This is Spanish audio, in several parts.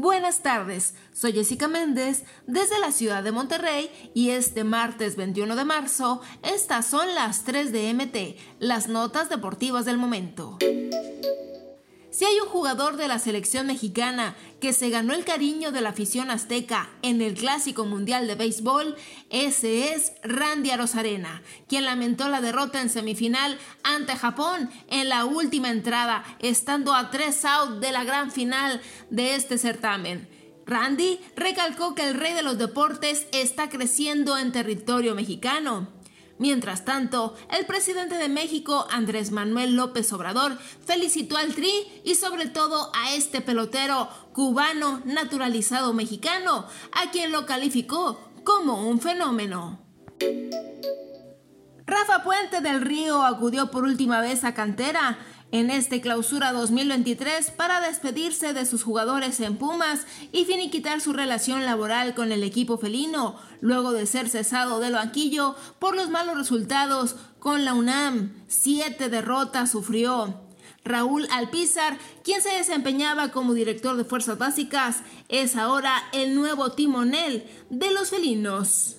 Buenas tardes, soy Jessica Méndez desde la ciudad de Monterrey y este martes 21 de marzo estas son las 3 de MT, las notas deportivas del momento. Si hay un jugador de la selección mexicana que se ganó el cariño de la afición azteca en el Clásico Mundial de Béisbol, ese es Randy Arozarena, quien lamentó la derrota en semifinal ante Japón en la última entrada, estando a tres out de la gran final de este certamen. Randy recalcó que el rey de los deportes está creciendo en territorio mexicano Mientras tanto, el presidente de México, Andrés Manuel López Obrador, felicitó al Tri y sobre todo a este pelotero cubano naturalizado mexicano, a quien lo calificó como un fenómeno. Rafa Puente del Río acudió por última vez a Cantera en este clausura 2023 para despedirse de sus jugadores en Pumas y finiquitar su relación laboral con el equipo felino, luego de ser cesado del banquillo por los malos resultados con la UNAM. Siete derrotas sufrió. Raúl Alpizar, quien se desempeñaba como director de Fuerzas Básicas, es ahora el nuevo timonel de los felinos.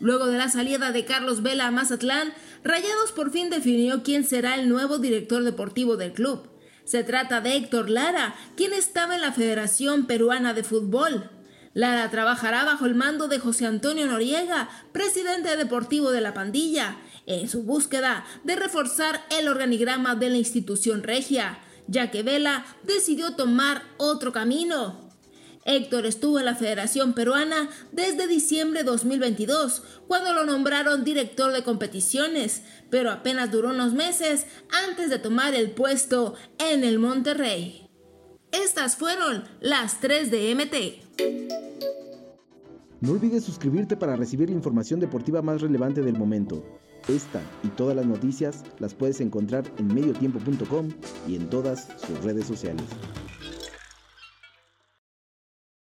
Luego de la salida de Carlos Vela a Mazatlán, Rayados por fin definió quién será el nuevo director deportivo del club. Se trata de Héctor Lara, quien estaba en la Federación Peruana de Fútbol. Lara trabajará bajo el mando de José Antonio Noriega, presidente deportivo de la pandilla, en su búsqueda de reforzar el organigrama de la institución regia, ya que Vela decidió tomar otro camino. Héctor estuvo en la Federación Peruana desde diciembre de 2022, cuando lo nombraron director de competiciones, pero apenas duró unos meses antes de tomar el puesto en el Monterrey. Estas fueron las 3 de MT. No olvides suscribirte para recibir la información deportiva más relevante del momento. Esta y todas las noticias las puedes encontrar en mediotiempo.com y en todas sus redes sociales.